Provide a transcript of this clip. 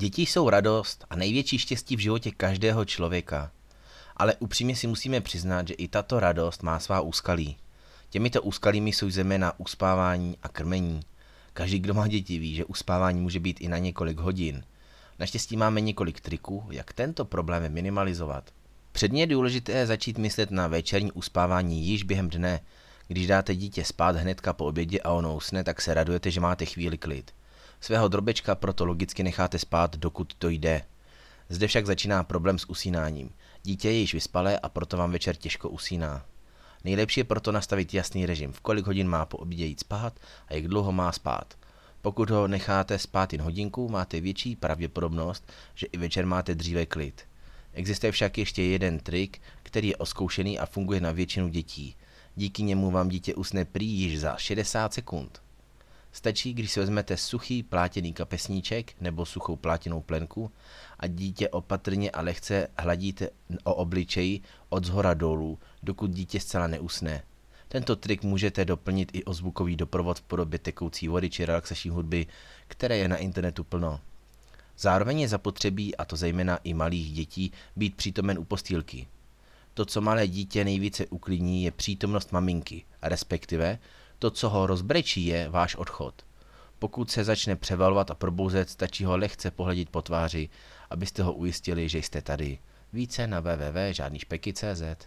Děti jsou radost a největší štěstí v životě každého člověka. Ale upřímně si musíme přiznat, že i tato radost má svá úskalí. Těmito úskalími jsou zejména uspávání a krmení. Každý, kdo má děti, ví, že uspávání může být i na několik hodin. Naštěstí máme několik triků, jak tento problém minimalizovat. Předně je důležité začít myslet na večerní uspávání již během dne. Když dáte dítě spát hnedka po obědě a ono usne, tak se radujete, že máte chvíli klid. Svého drobečka proto logicky necháte spát, dokud to jde. Zde však začíná problém s usínáním. Dítě je již vyspalé a proto vám večer těžko usíná. Nejlepší je proto nastavit jasný režim, v kolik hodin má po obědě jít spát a jak dlouho má spát. Pokud ho necháte spát jen hodinku, máte větší pravděpodobnost, že i večer máte dříve klid. Existuje však ještě jeden trik, který je oskoušený a funguje na většinu dětí. Díky němu vám dítě usne prý již za 60 sekund. Stačí, když si vezmete suchý plátěný kapesníček nebo suchou plátěnou plenku a dítě opatrně a lehce hladíte o obličeji od zhora dolů, dokud dítě zcela neusne. Tento trik můžete doplnit i o zvukový doprovod v podobě tekoucí vody či relaxační hudby, které je na internetu plno. Zároveň je zapotřebí, a to zejména i malých dětí, být přítomen u postýlky. To, co malé dítě nejvíce uklidní, je přítomnost maminky, respektive to, co ho rozbrečí, je váš odchod. Pokud se začne převalovat a probouzet, stačí ho lehce pohledit po tváři, abyste ho ujistili, že jste tady. Více na www.žádnýšpeky.cz